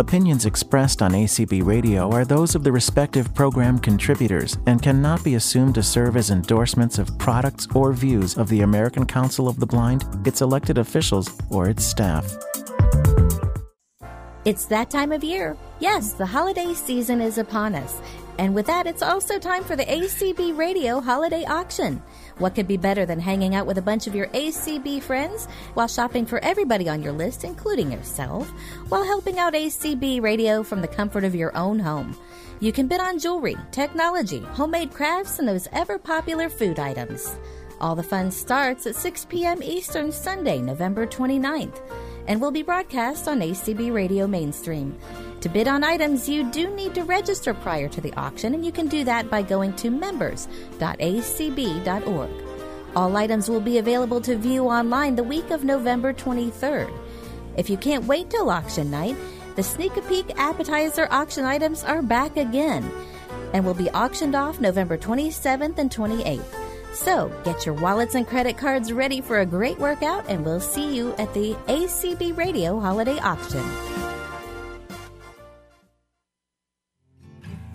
Opinions expressed on ACB Radio are those of the respective program contributors and cannot be assumed to serve as endorsements of products or views of the American Council of the Blind, its elected officials, or its staff. It's that time of year. Yes, the holiday season is upon us. And with that, it's also time for the ACB Radio Holiday Auction. What could be better than hanging out with a bunch of your ACB friends while shopping for everybody on your list, including yourself, while helping out ACB Radio from the comfort of your own home? You can bid on jewelry, technology, homemade crafts, and those ever popular food items. All the fun starts at 6 p.m. Eastern Sunday, November 29th, and will be broadcast on ACB Radio Mainstream. To bid on items, you do need to register prior to the auction, and you can do that by going to members.acb.org. All items will be available to view online the week of November 23rd. If you can't wait till auction night, the Sneak a Peek appetizer auction items are back again and will be auctioned off November 27th and 28th. So get your wallets and credit cards ready for a great workout, and we'll see you at the ACB Radio Holiday Auction.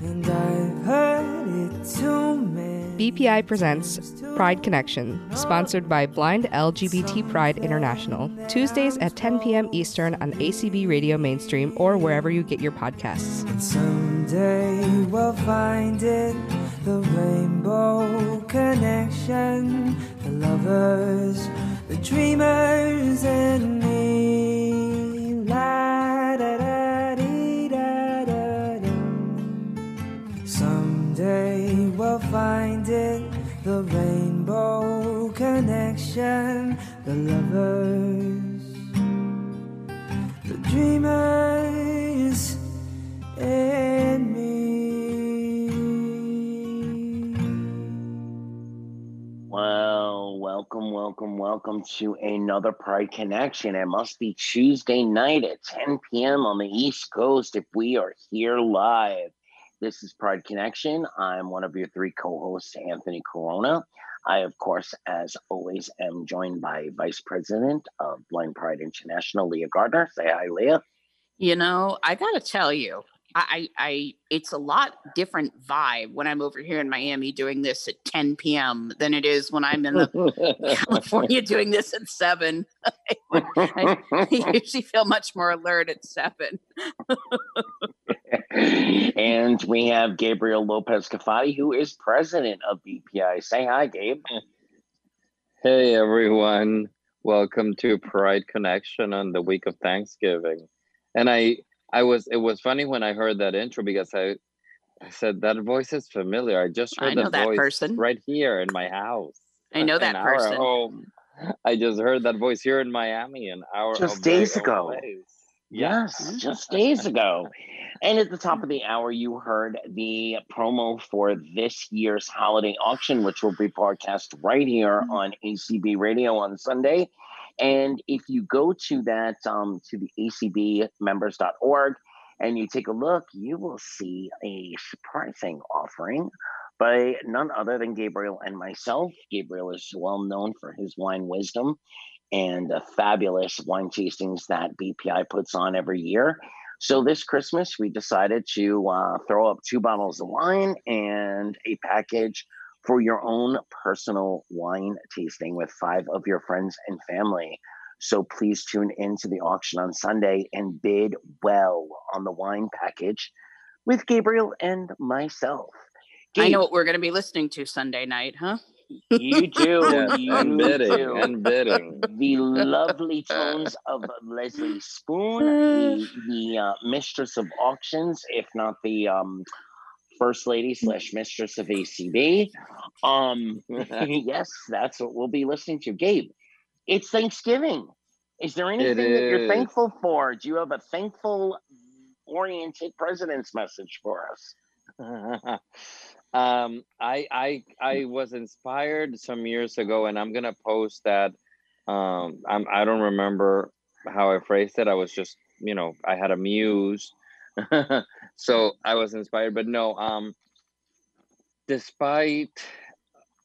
And I heard it too many. BPI presents Pride Connection, sponsored by Blind LGBT Pride International, Tuesdays at 10 p.m. Eastern on ACB Radio Mainstream or wherever you get your podcasts. The rainbow connection, the lovers, the dreamers, and me. La da da dee da da. Someday we'll find it the rainbow connection, the lovers, the dreamers, welcome, welcome, welcome to another Pride Connection. It must be Tuesday night at 10 p.m. on the East Coast if we are here live. This is Pride Connection. I'm one of your three co hosts, Anthony Corona. I, of course, as always, am joined by Vice President of Blind Pride International, Leah Gardner. Say hi, Leah. You know, I got to tell you, I, I, it's a lot different vibe when I'm over here in Miami doing this at 10 p.m. than it is when I'm in the California doing this at seven. I, I usually feel much more alert at seven. and we have Gabriel Lopez Cafati, who is president of BPI. Say hi, Gabe. Hey, everyone. Welcome to Pride Connection on the week of Thanksgiving. And I, I was, it was funny when I heard that intro because I, I said that voice is familiar. I just heard I know that, that voice person. right here in my house. I know that person. home. I just heard that voice here in Miami an hour Just days ago. away. Yes, just days ago. And at the top of the hour, you heard the promo for this year's holiday auction, which will be broadcast right here mm-hmm. on ACB Radio on Sunday. And if you go to that, um, to the acbmembers.org, and you take a look, you will see a surprising offering by none other than Gabriel and myself. Gabriel is well known for his wine wisdom and the fabulous wine tastings that BPI puts on every year. So this Christmas, we decided to uh, throw up two bottles of wine and a package for your own personal wine tasting with five of your friends and family. So please tune in to the auction on Sunday and bid well on the wine package with Gabriel and myself. I know what we're going to be listening to Sunday night, huh? you do. Yes, you and bidding, do. and bidding. the lovely tones of Leslie Spoon, the, the uh, mistress of auctions, if not the um, first lady slash mistress of ACB. Um, yes, that's what we'll be listening to. Gabe, it's Thanksgiving. Is there anything that you're thankful for? Do you have a thankful oriented president's message for us? um i i i was inspired some years ago and i'm gonna post that um I'm, i don't remember how i phrased it i was just you know i had a muse so i was inspired but no um despite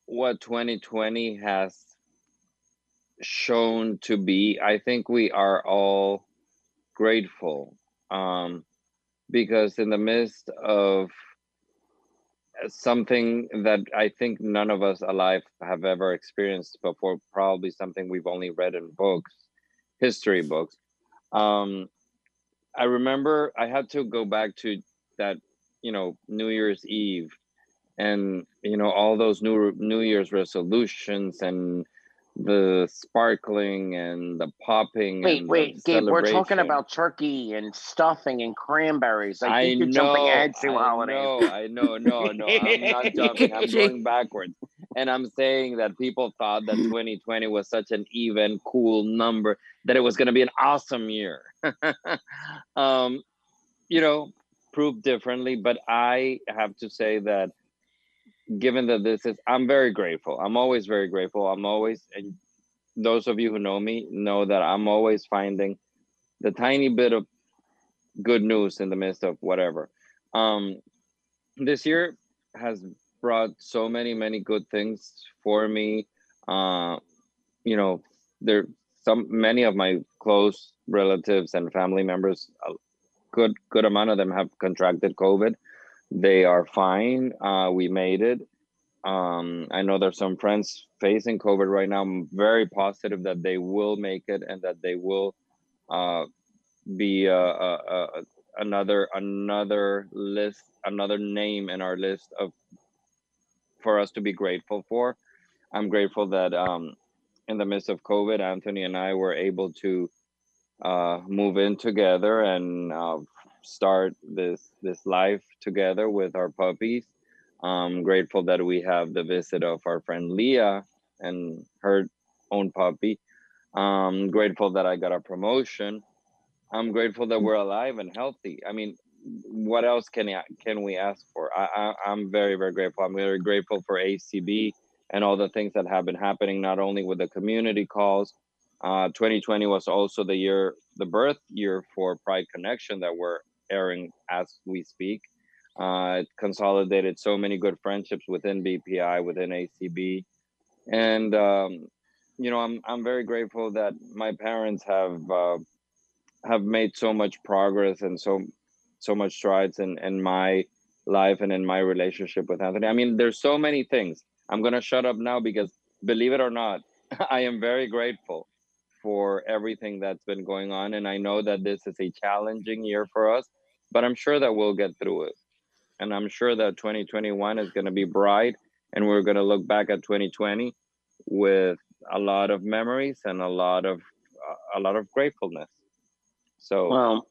what 2020 has shown to be i think we are all grateful um because in the midst of something that I think none of us alive have ever experienced before, probably something we've only read in books, history books. Um, I remember I had to go back to that, you know, New Year's Eve and you know all those new New Year's resolutions and the sparkling and the popping. Wait, wait, Gabe, we're talking about turkey and stuffing and cranberries. I think I you're know, jumping ahead to holidays. I know, no, no, I'm not jumping. I'm going backwards. And I'm saying that people thought that 2020 was such an even, cool number that it was going to be an awesome year. um, you know, proved differently, but I have to say that given that this is i'm very grateful. I'm always very grateful. I'm always and those of you who know me know that i'm always finding the tiny bit of good news in the midst of whatever. Um this year has brought so many many good things for me uh you know there some many of my close relatives and family members a good good amount of them have contracted covid they are fine. Uh, we made it. Um, I know there's some friends facing COVID right now. I'm very positive that they will make it and that they will uh, be uh, uh, uh, another another list, another name in our list of for us to be grateful for. I'm grateful that um, in the midst of COVID, Anthony and I were able to uh, move in together and uh, start this this life together with our puppies. I'm grateful that we have the visit of our friend Leah and her own puppy. I'm grateful that I got a promotion. I'm grateful that we're alive and healthy. I mean, what else can can we ask for? I, I, am very very grateful. I'm very grateful for ACB and all the things that have been happening, not only with the community calls. Uh, 2020 was also the year, the birth year for Pride Connection that we're airing as we speak. Uh, it consolidated so many good friendships within BPI, within ACB, and um, you know I'm I'm very grateful that my parents have uh, have made so much progress and so so much strides in in my life and in my relationship with Anthony. I mean, there's so many things. I'm gonna shut up now because believe it or not, I am very grateful for everything that's been going on, and I know that this is a challenging year for us but I'm sure that we'll get through it. And I'm sure that 2021 is going to be bright and we're going to look back at 2020 with a lot of memories and a lot of a lot of gratefulness. So well,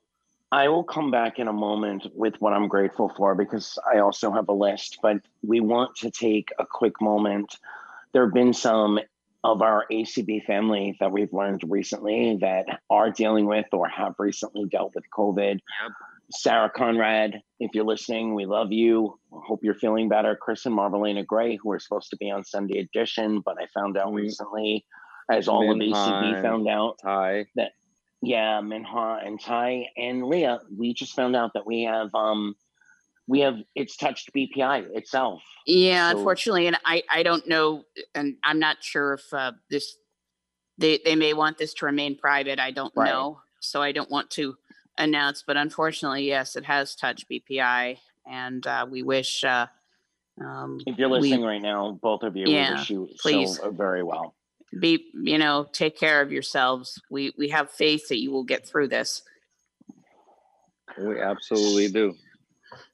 I will come back in a moment with what I'm grateful for because I also have a list, but we want to take a quick moment. There have been some of our ACB family that we've learned recently that are dealing with or have recently dealt with COVID. Yep. Sarah Conrad, if you're listening, we love you. Hope you're feeling better. Chris and Marvelina Gray, who are supposed to be on Sunday edition, but I found out recently, as all Min of ACB found out, Ty. that yeah, Minha and Ty and Leah, we just found out that we have um we have it's touched BPI itself. Yeah, so, unfortunately, and I I don't know, and I'm not sure if uh, this they they may want this to remain private. I don't right. know, so I don't want to announce. but unfortunately, yes, it has touched BPI, and uh, we wish. Uh, um, if you're listening we, right now, both of you, yeah, we wish you please so very well. Be you know, take care of yourselves. We we have faith that you will get through this. We absolutely do.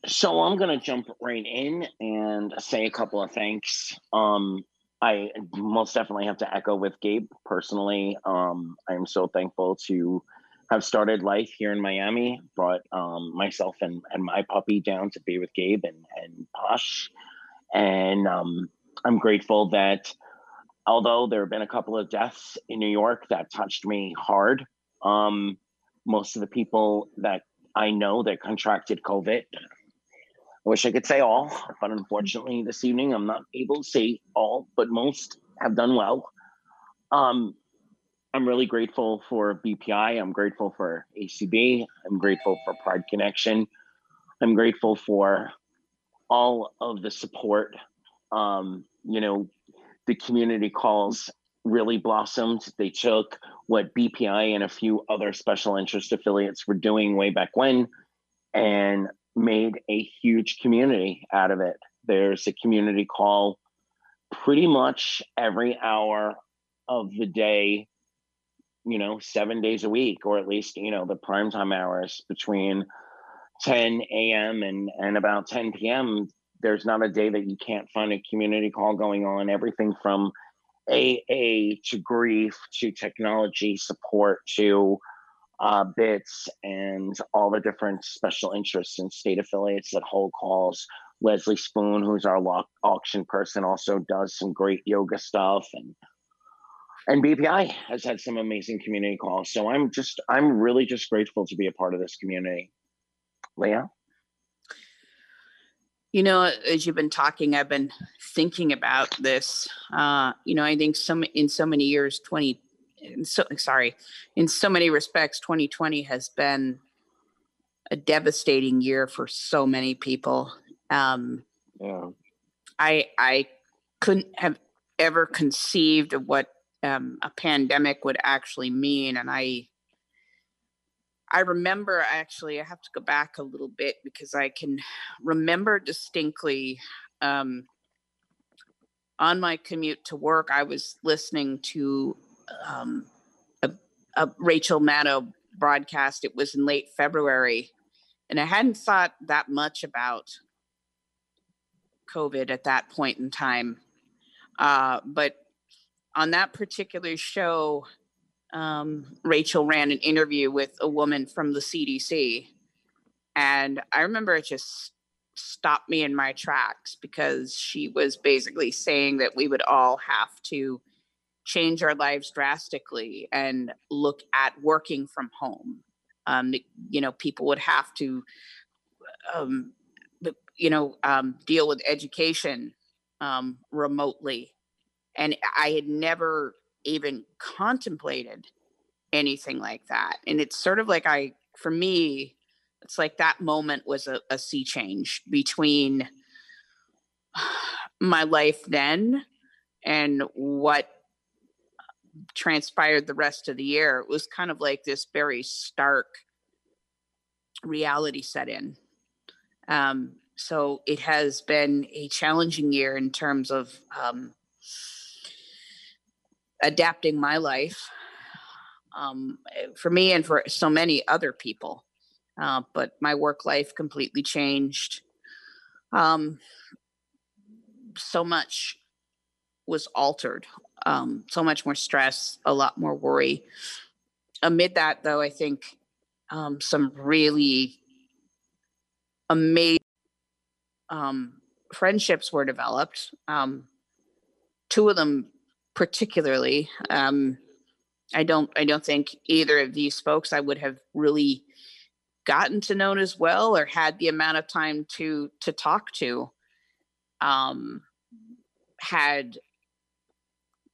So I'm gonna jump right in and say a couple of thanks. Um, I most definitely have to echo with Gabe personally. Um, I am so thankful to have started life here in Miami, brought um, myself and, and my puppy down to be with Gabe and, and Posh. And um, I'm grateful that although there have been a couple of deaths in New York that touched me hard, um, most of the people that I know that contracted COVID, I wish I could say all, but unfortunately this evening I'm not able to say all, but most have done well. Um, I'm really grateful for BPI. I'm grateful for ACB. I'm grateful for Pride Connection. I'm grateful for all of the support. Um, you know, the community calls really blossomed. They took what BPI and a few other special interest affiliates were doing way back when and made a huge community out of it. There's a community call pretty much every hour of the day, you know, seven days a week, or at least, you know, the prime time hours between 10 a.m. and, and about 10 p.m. There's not a day that you can't find a community call going on. Everything from AA to grief to technology support to uh, bits and all the different special interests and state affiliates that hold calls. Leslie Spoon, who's our lock auction person, also does some great yoga stuff and and BPI has had some amazing community calls. So I'm just I'm really just grateful to be a part of this community. Leah? You know, as you've been talking, I've been thinking about this. Uh, you know, I think some in so many years, 20 so sorry, in so many respects, 2020 has been a devastating year for so many people. Um, Yeah. I I couldn't have ever conceived of what um, a pandemic would actually mean, and I I remember actually I have to go back a little bit because I can remember distinctly um, on my commute to work I was listening to um, a, a Rachel Maddow broadcast. It was in late February, and I hadn't thought that much about COVID at that point in time. Uh, but on that particular show, um, Rachel ran an interview with a woman from the CDC. And I remember it just stopped me in my tracks because she was basically saying that we would all have to change our lives drastically and look at working from home. Um, you know, people would have to, um, you know, um, deal with education um, remotely. And I had never even contemplated anything like that. And it's sort of like I, for me, it's like that moment was a, a sea change between my life then and what transpired the rest of the year. It was kind of like this very stark reality set in. Um, so it has been a challenging year in terms of um, adapting my life um, for me and for so many other people. Uh, but my work life completely changed. Um, so much was altered, um, so much more stress, a lot more worry. Amid that, though, I think um, some really amazing um, friendships were developed. Um, two of them, particularly, um, I don't. I don't think either of these folks I would have really gotten to know as well, or had the amount of time to to talk to. Um, had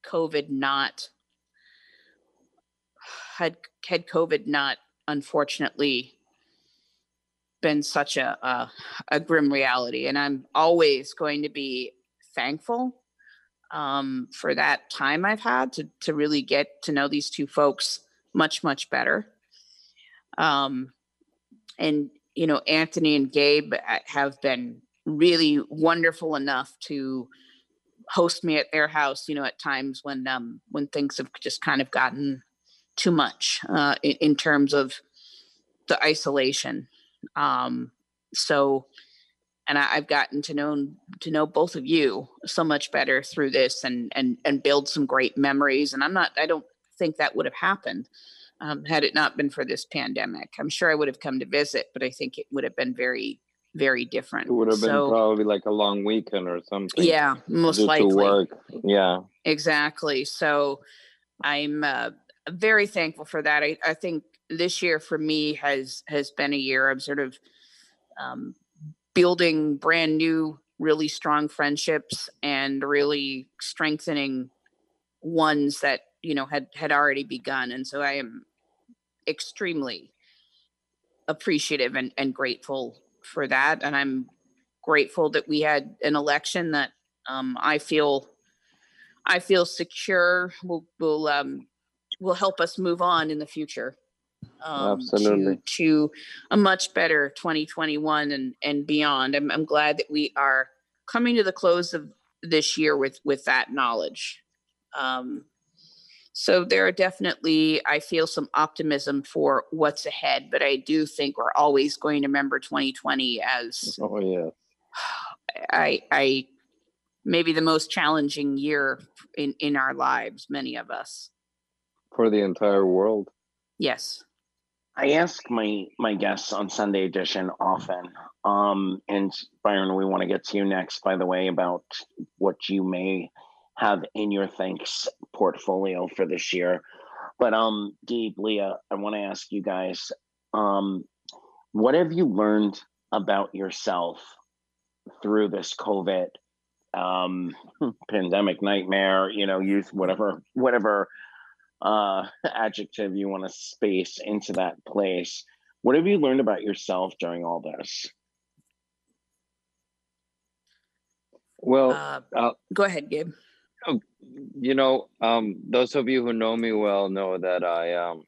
COVID not had had COVID not unfortunately been such a, a, a grim reality, and I'm always going to be thankful um, for that time I've had to to really get to know these two folks much much better. Um, and you know, Anthony and Gabe uh, have been really wonderful enough to host me at their house you know at times when um when things have just kind of gotten too much uh in, in terms of the isolation um so and I, i've gotten to know to know both of you so much better through this and and and build some great memories and i'm not i don't think that would have happened um, had it not been for this pandemic i'm sure i would have come to visit but i think it would have been very very different It would have been So- probably like a long weekend or something. yeah most likely work. Yeah. Exactly. So I'm uh, very thankful for that. I, I think this year for me has has been a year of sort of um, building brand new, really strong friendships and really strengthening ones that you know had had already begun. And so I am extremely appreciative and, and grateful for that. And I'm grateful that we had an election that um, I feel I feel secure will will um will help us move on in the future. Um, Absolutely. to, to a much better 2021 and, and beyond. I'm, I'm glad that we are coming to the close of this year with, with that knowledge. Um, so there are definitely, I feel some optimism for what's ahead, but I do think we're always going to remember 2020 as Oh yeah. I, I maybe the most challenging year in, in our lives, many of us. For the entire world. Yes. I ask my my guests on Sunday Edition often, um, and Byron, we want to get to you next. By the way, about what you may have in your thanks portfolio for this year, but um, Gabe, Leah, I want to ask you guys, um, what have you learned about yourself through this COVID um, pandemic nightmare? You know, use whatever whatever uh, adjective you want to space into that place. What have you learned about yourself during all this? Well, Uh, uh, go ahead, Gabe. you know, um, those of you who know me well know that I um,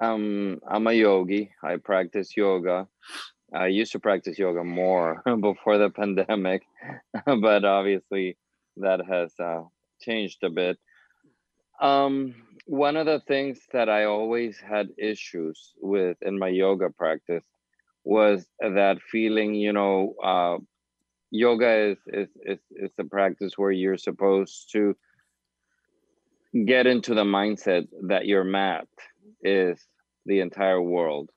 um, I'm a yogi. I practice yoga. I used to practice yoga more before the pandemic, but obviously that has uh, changed a bit. Um, one of the things that I always had issues with in my yoga practice was that feeling, you know, uh, yoga is, is is is a practice where you're supposed to get into the mindset that your mat is the entire world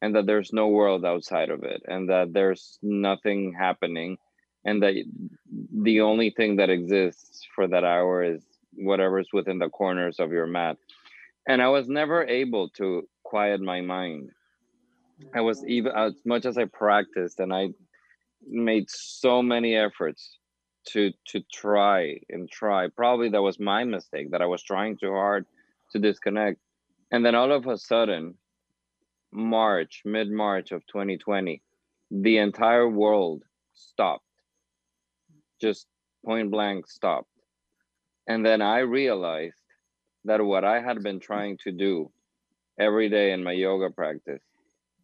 and that there's no world outside of it and that there's nothing happening and that the only thing that exists for that hour is whatever's within the corners of your mat and i was never able to quiet my mind. I was even as much as i practiced and i made so many efforts to to try and try probably that was my mistake that i was trying too hard to disconnect. And then all of a sudden march mid march of 2020 the entire world stopped. Just point blank stopped and then i realized that what i had been trying to do every day in my yoga practice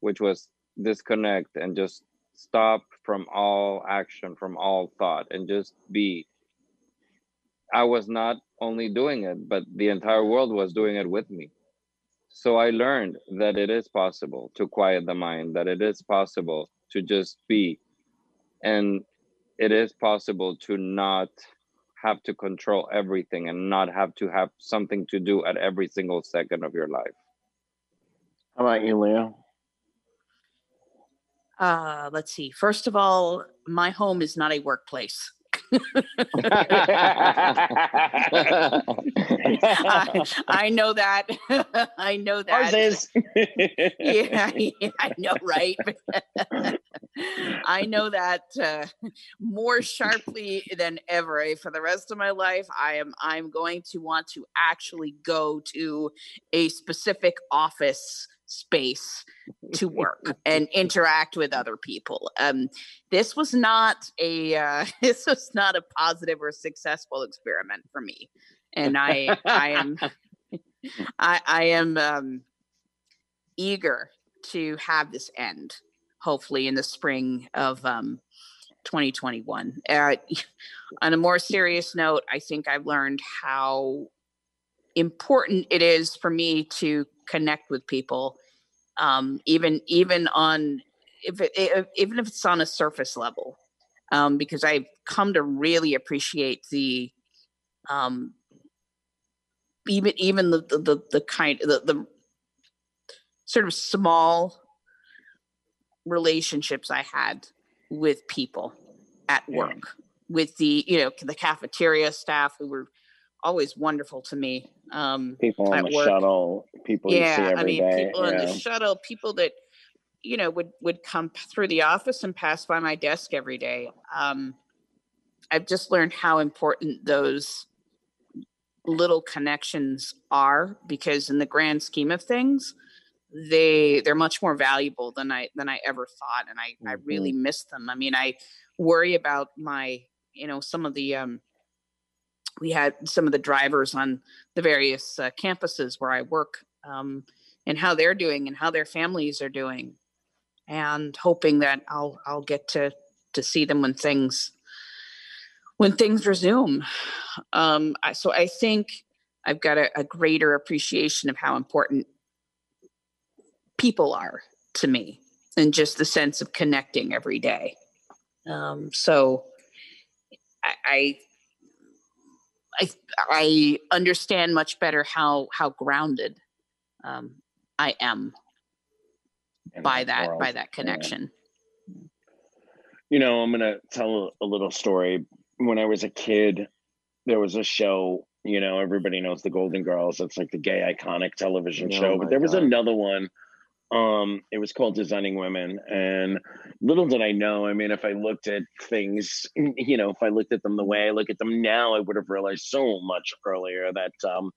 which was disconnect and just stop from all action from all thought and just be. I was not only doing it but the entire world was doing it with me. So i learned that it is possible to quiet the mind that it is possible to just be. And it is possible to not have to control everything and not have to have something to do at every single second of your life How about you, Leo? Uh, let's see. First of all, my home is not a workplace. I, I know that. I know that. Ours is. yeah, yeah, I know, right? I know that uh, more sharply than ever. eh, For the rest of my life, I am I'm going to want to actually go to a specific office space to work and interact with other people. Um, this was not a uh, this was not a positive or successful experiment for me, and I I am I I am um, eager to have this end. Hopefully, in the spring of um, 2021. Uh, on a more serious note, I think I've learned how important it is for me to connect with people, um, even even on if it, if, even if it's on a surface level, um, because I've come to really appreciate the um, even even the the, the, the kind the, the sort of small relationships I had with people at Yeah. work, with the you know the cafeteria staff who were always wonderful to me. Um, People on the work. shuttle, people you see yeah, I mean, day, people yeah. the shuttle, people that you know would would come through the office and pass by my desk every day. Um, I've just learned how important those little connections are because in the grand scheme of things they they're much more valuable than i than i ever thought and i i really miss them i mean i worry about my you know some of the um we had some of the drivers on the various uh, campuses where i work um and how they're doing and how their families are doing and hoping that I'll I'll get to to see them when things when things resume. Um, so I think I've got a, a greater appreciation of how important people are to me and just the sense of connecting every day. Um, so I, I I I understand much better how how grounded um, I am by that by that connection. Yeah. You know, I'm gonna tell a little story. When I was a kid, there was a show. You know, everybody knows the Golden Girls. It's like the gay iconic television oh show. But there was another one. Um, it was called Designing Women, and little did I know. I mean, if I looked at things, you know, if I looked at them the way I look at them now, I would have realized so much earlier that, um,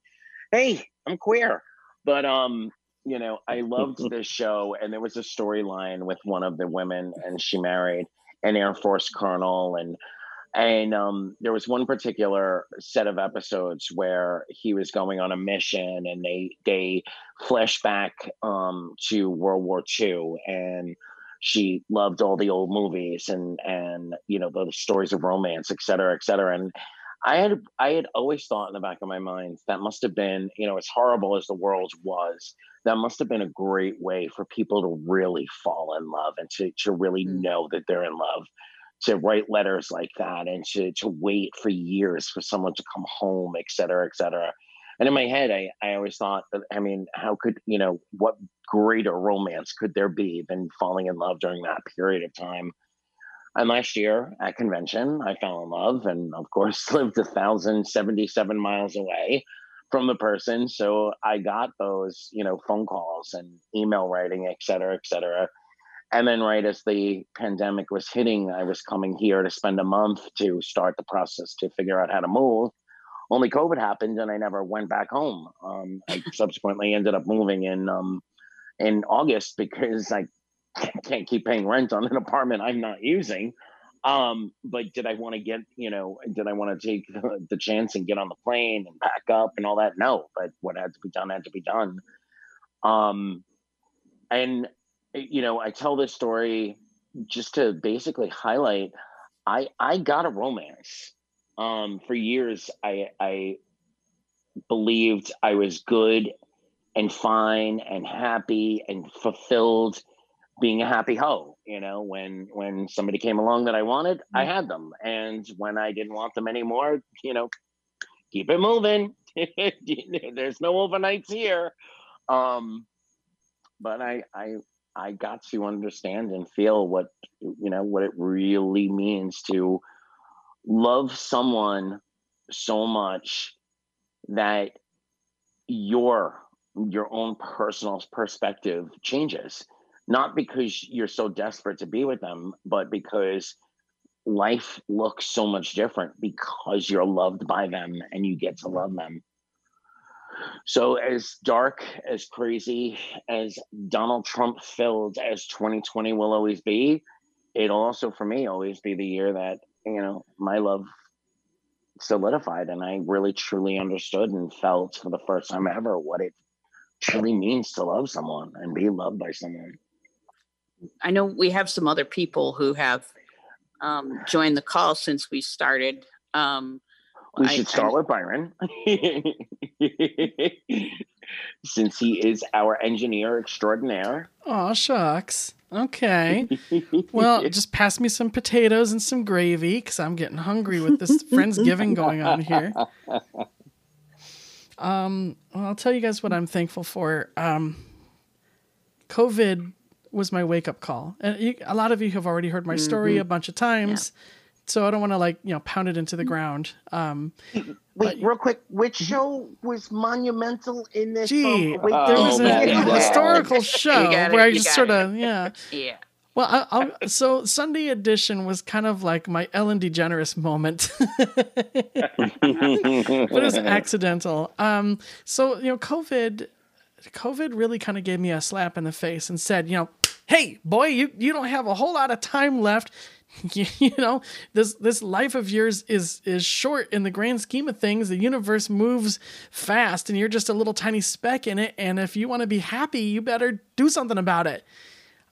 hey, I'm queer. But um, you know, I loved this show, and there was a storyline with one of the women, and she married an Air Force colonel, and and um, there was one particular set of episodes where he was going on a mission, and they they flash back um, to World War II, and she loved all the old movies and and you know the stories of romance, et cetera, et cetera, and I had I had always thought in the back of my mind that must have been, you know, as horrible as the world was, that must have been a great way for people to really fall in love and to to really mm. know that they're in love. To write letters like that and to to wait for years for someone to come home, et cetera, et cetera. And in my head, I, I always thought I mean, how could, you know, what greater romance could there be than falling in love during that period of time? And last year at convention, I fell in love and, of course, lived 1,077 miles away from the person. So I got those, you know, phone calls and email writing, et cetera, et cetera. And then, right as the pandemic was hitting, I was coming here to spend a month to start the process to figure out how to move. Only COVID happened, and I never went back home. Um, I subsequently ended up moving in um, in August because I can't keep paying rent on an apartment I'm not using. Um, but did I want to get, you know, did I want to take the chance and get on the plane and pack up and all that? No, but what had to be done had to be done. Um, and, you know, I tell this story just to basically highlight I, I got a romance. Um, for years, I, I believed I was good and fine and happy and fulfilled being a happy hoe you know when when somebody came along that i wanted mm-hmm. i had them and when i didn't want them anymore you know keep it moving there's no overnights here um but i i i got to understand and feel what you know what it really means to love someone so much that your your own personal perspective changes not because you're so desperate to be with them, but because life looks so much different because you're loved by them and you get to love them. So, as dark, as crazy, as Donald Trump filled as 2020 will always be, it'll also, for me, always be the year that, you know, my love solidified and I really truly understood and felt for the first time ever what it truly means to love someone and be loved by someone. I know we have some other people who have um, joined the call since we started. Um, we should start I, with Byron, since he is our engineer extraordinaire. Oh shucks. Okay. Well, just pass me some potatoes and some gravy because I'm getting hungry with this Friendsgiving going on here. Um, well, I'll tell you guys what I'm thankful for. Um, COVID was my wake up call. And you, a lot of you have already heard my story mm-hmm. a bunch of times. Yeah. So I don't want to like, you know, pound it into the ground. Um, Wait, but, real quick, which mm-hmm. show was monumental in this? Gee, Wait, there was oh, a yeah. historical show where I just sort of, yeah. yeah. Well, I, I'll, so Sunday edition was kind of like my Ellen DeGeneres moment, but it was accidental. Um, so you know, COVID, COVID really kind of gave me a slap in the face and said, you know, hey, boy, you, you don't have a whole lot of time left. you, know this this life of yours is is short in the grand scheme of things the universe moves fast and you're just a little tiny speck in it and if you want to be happy you better do something about it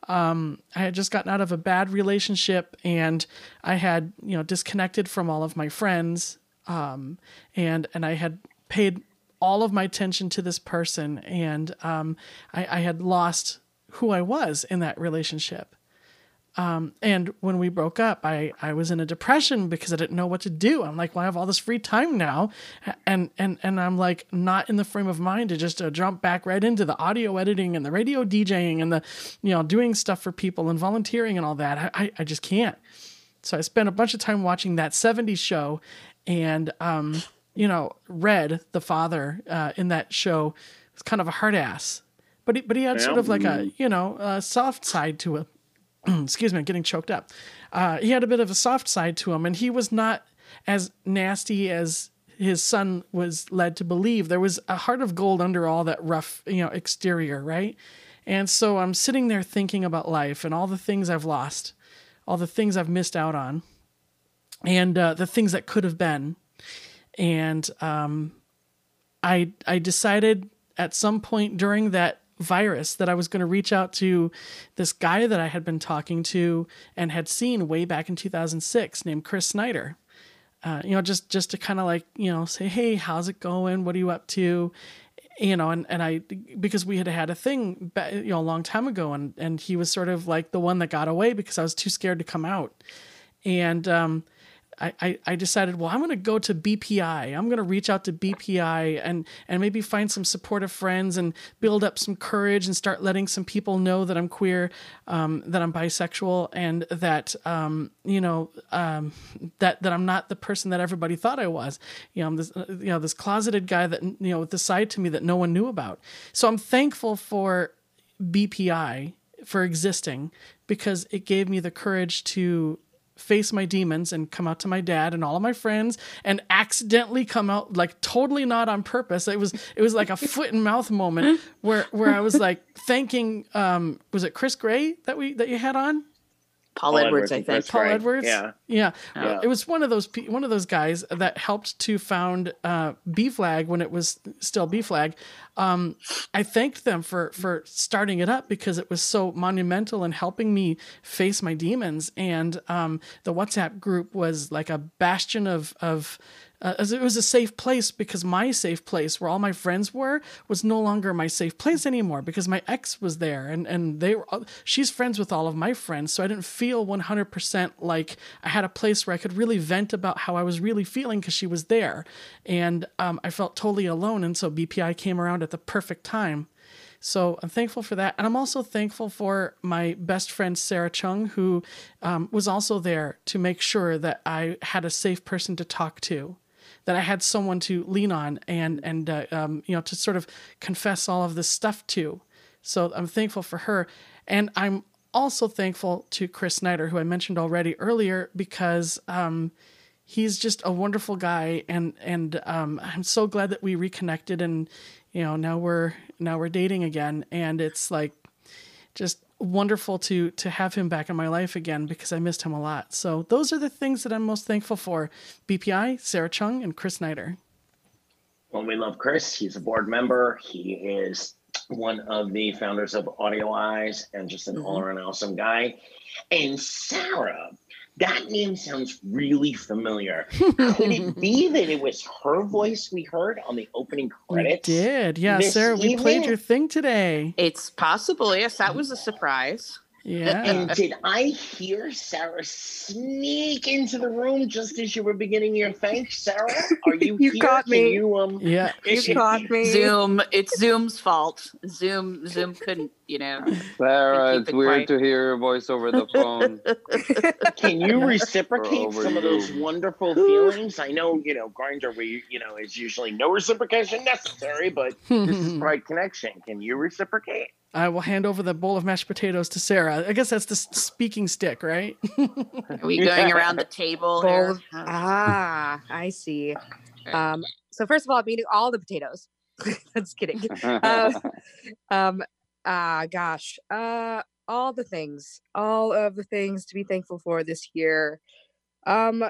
um, I had just gotten out of a bad relationship and I had, you know, disconnected from all of my friends. Um, and, and I had paid all of my attention to this person and, um, I, I had lost who I was in that relationship. Um, and when we broke up, I, I was in a depression because I didn't know what to do. I'm like, well, I have all this free time now. And, and, and I'm like, not in the frame of mind to just uh, jump back right into the audio editing and the radio DJing and the, you know, doing stuff for people and volunteering and all that. I, I just can't. So I spent a bunch of time watching that 70s show and, um, you know, Red, the father, uh, in that show was kind of a hard ass, but he, but he had sort of like a, you know, a soft side to it excuse me, I'm getting choked up. Uh, he had a bit of a soft side to him, and he was not as nasty as his son was led to believe. There was a heart of gold under all that rough, you know, exterior, right? And so I'm sitting there thinking about life and all the things I've lost, all the things I've missed out on, and uh, the things that could have been. And um, I I decided at some point during that virus that I was going to reach out to this guy that I had been talking to and had seen way back in 2006 named Chris Snyder. Uh, you know, just just to kind of like you know say, hey, how's it going? What are you up to? You know, and and I because we had had a thing, you know, a long time ago, and and he was sort of like the one that got away because I was too scared to come out, and um, I, I, decided, well, I'm going to go to BPI. I'm going to reach out to BPI and, and maybe find some supportive friends and build up some courage and start letting some people know that I'm queer, um, that I'm bisexual, and that, um, you know, um, that, that I'm not the person that everybody thought I was. You know, I'm this, you know, this closeted guy that, you know, with the side to me that no one knew about. So I'm thankful for BPI for existing because it gave me the courage to face my demons and come out to my dad and all of my friends and accidentally come out like totally not on purpose. It was it was like a foot and mouth moment where where I was like thanking um was it Chris Gray that we that you had on? Paul, Paul Edwards, Edwards, I think. Paul Edwards. Yeah. yeah. yeah. It was one of those one of those guys that helped to found uh, B Flag when it was still B Flag. Um, I thanked them for for starting it up because it was so monumental in helping me face my demons. And um, the WhatsApp group was like a bastion of of uh, it was a safe place because my safe place where all my friends were was no longer my safe place anymore because my ex was there. And and they were uh, she's friends with all of my friends so i didn't feel 100% like i had a place where i could really vent about how i was really feeling because she was there. And um, i felt totally alone and so bpi came around at the perfect time. So I'm thankful for that. And I'm also thankful for my best friend, Sarah Chung, who um, was also there to make sure that I had a safe person to talk to that I had someone to lean on and and uh, um, you know to sort of confess all of this stuff to. So I'm thankful for her, and I'm also thankful to Chris Snyder, who I mentioned already earlier, because um, he's just a wonderful guy, and and um, I'm so glad that we reconnected, and you know now we're now we're dating again, and it's like just wonderful to to have him back in my life again because I missed him a lot. So those are the things that I'm most thankful for. BPI, Sarah Chung, and Chris Snyder. Well, we love Chris. He's a board member. He is one of the founders of Audio Eyes and just an mm-hmm. all around awesome guy. And Sarah, that name sounds really familiar. Could it be that it was her voice we heard on the opening credits? We did. Yeah, Sarah, evening? we played your thing today. It's possible. Yes, that was a surprise. Yeah. And did I hear Sarah sneak into the room just as you were beginning your thanks? Sarah, are you, you here? Caught me. you, um, yeah, you caught me. Zoom. It's Zoom's fault. Zoom. Zoom couldn't. You know. Sarah, it's it weird quiet. to hear your voice over the phone. Can you reciprocate some of those wonderful feelings? I know you know Grindr. We you know is usually no reciprocation necessary, but this is right connection. Can you reciprocate? I will hand over the bowl of mashed potatoes to Sarah. I guess that's the speaking stick, right? Are we going around the table? Bowl of, ah, I see. Um, so first of all, I'm eating all the potatoes. That's kidding. Uh, um, uh, gosh. Uh, all the things, all of the things to be thankful for this year. Um,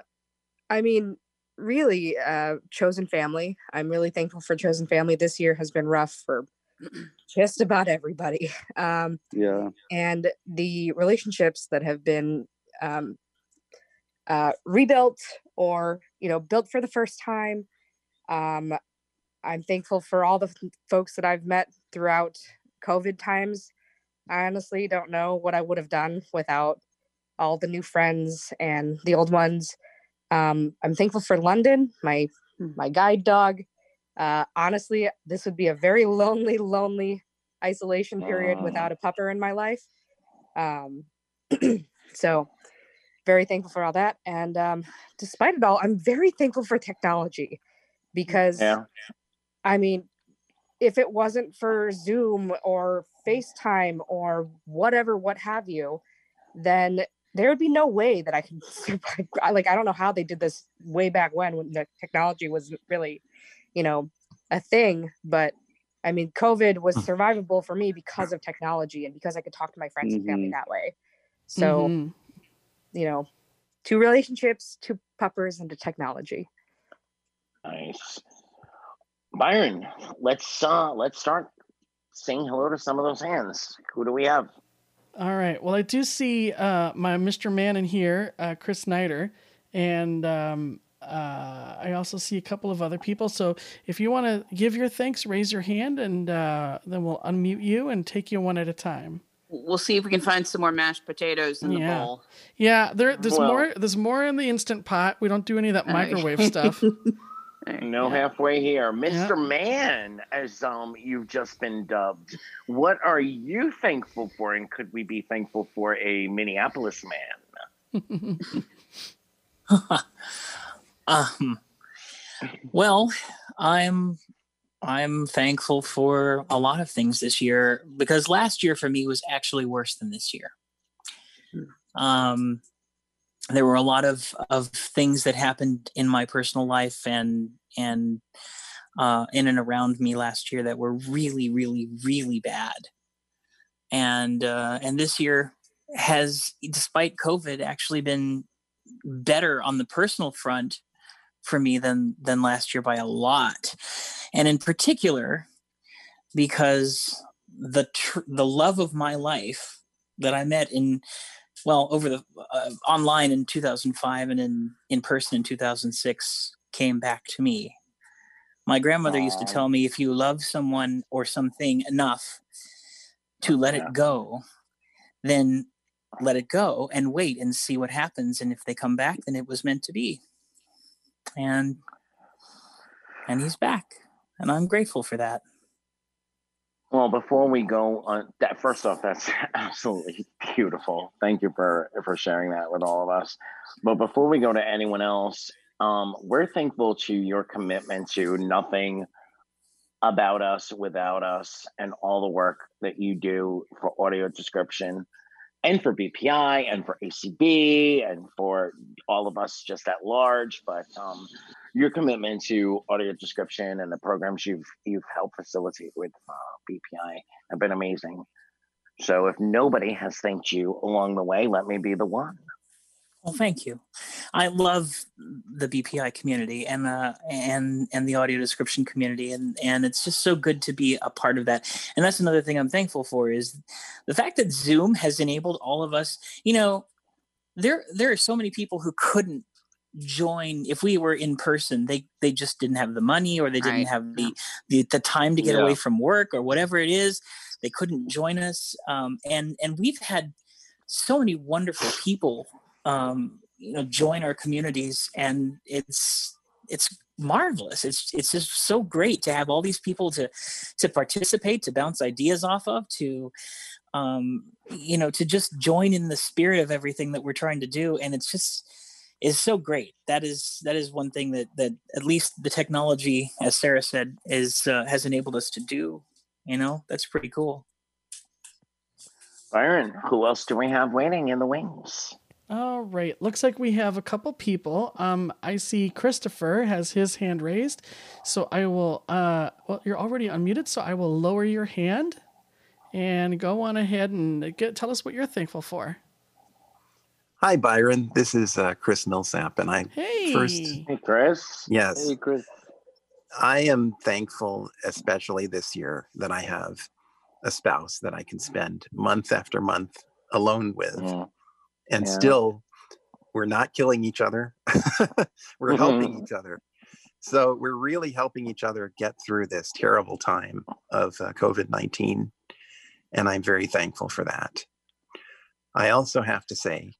I mean, really, uh, chosen family. I'm really thankful for chosen family. This year has been rough for just about everybody. Um, Yeah. and the relationships that have been um, uh, rebuilt or you know built for the first time. Um, I'm thankful for all the folks that I've met throughout COVID times. I honestly don't know what I would have done without all the new friends and the old ones. Um, I'm thankful for London, my my guide dog. Uh, honestly, this would be a very lonely, lonely isolation period Oh. without a pupper in my life. Um, so, very thankful for all that. And um, despite it all, I'm very thankful for technology because, Yeah. I mean, if it wasn't for Zoom or FaceTime or whatever, what have you, then there would be no way that I could survive. Like, I don't know how they did this way back when, when the technology was really, you know, a thing. But I mean, COVID was survivable for me because of technology and because I could talk to my friends and family Mhm. that way. So, Mhm. you know, two relationships, two puppers, and to technology. Nice. Byron, let's uh let's start saying hello to some of those hands. Who do we have? All right. Well, I do see uh, my Mr. Man in here, uh, Chris Snyder, and um, uh, I also see a couple of other people. So if you want to give your thanks, raise your hand, and uh, then we'll unmute you and take you one at a time. We'll see if we can find some more mashed potatoes in the bowl. Yeah, there, there's Well- more. There's more in the instant pot. We don't do any of that All right. microwave stuff. No halfway here. Mr. Man, as um you've just been dubbed. What are you thankful for? And could we be thankful for a Minneapolis man? Um, well, I'm I'm thankful for a lot of things this year because last year for me was actually worse than this year. Um, there were a lot of of things that happened in my personal life and and uh, in and around me last year that were really, really, really bad. And uh, and this year has, despite COVID, actually been better on the personal front for me than than last year by a lot. And in particular because the tr- the love of my life that i met in well over the uh, online in 2005 and in in person in 2006 came back to me. My grandmother used to tell me if you love someone or something enough to let Yeah. it go then let it go and wait and see what happens. And if they come back then it was meant to be and and he's back and i'm grateful for that Well, before we go on that, first off, that's absolutely beautiful. Thank you for for sharing that with all of us. But before we go to anyone else, um, we're thankful to your commitment to nothing about us without us and all the work that you do for audio description and for BPI and for ACB and for all of us just at large. But um, your commitment to audio description and the programs you've you've helped facilitate with uh, BPI have been amazing. So if nobody has thanked you along the way, let me be the one. Well thank you. I love the bpi community and uh and and the audio description community and and it's just so good to be a part of that. And that's another thing i'm thankful for is the fact that zoom has enabled all of us you know there there are so many people who couldn't join if we were in person. They they just didn't have the money or they didn't Right. have the, the the time to get Yeah. away from work or whatever it is. They couldn't join us. Um and and we've had so many wonderful people um you know join our communities and it's it's marvelous. It's it's just so great to have all these people to to participate to bounce ideas off of to um you know to just join in the spirit of everything that we're trying to do and it's just is so great. That is that is one thing that that at least the technology as sarah said is uh, has enabled us to do you know? That's pretty cool. Byron, who else do we have waiting in the wings? All right. Looks like we have a couple people. Um, I see Christopher has his hand raised, so I will. Uh, well, you're already unmuted, so I will lower your hand, and go on ahead and get tell us what you're thankful for. Hi, Byron. This is uh, Chris Millsap, and I Hey. first, Hey, Chris. yes, Hey, Chris. I am thankful, especially this year, that I have a spouse that I can spend month after month alone with, Mm. And Yeah. still we're not killing each other. we're helping Mhm. each other. So we're really helping each other get through this terrible time of uh, COVID 19. And I'm very thankful for that. I also have to say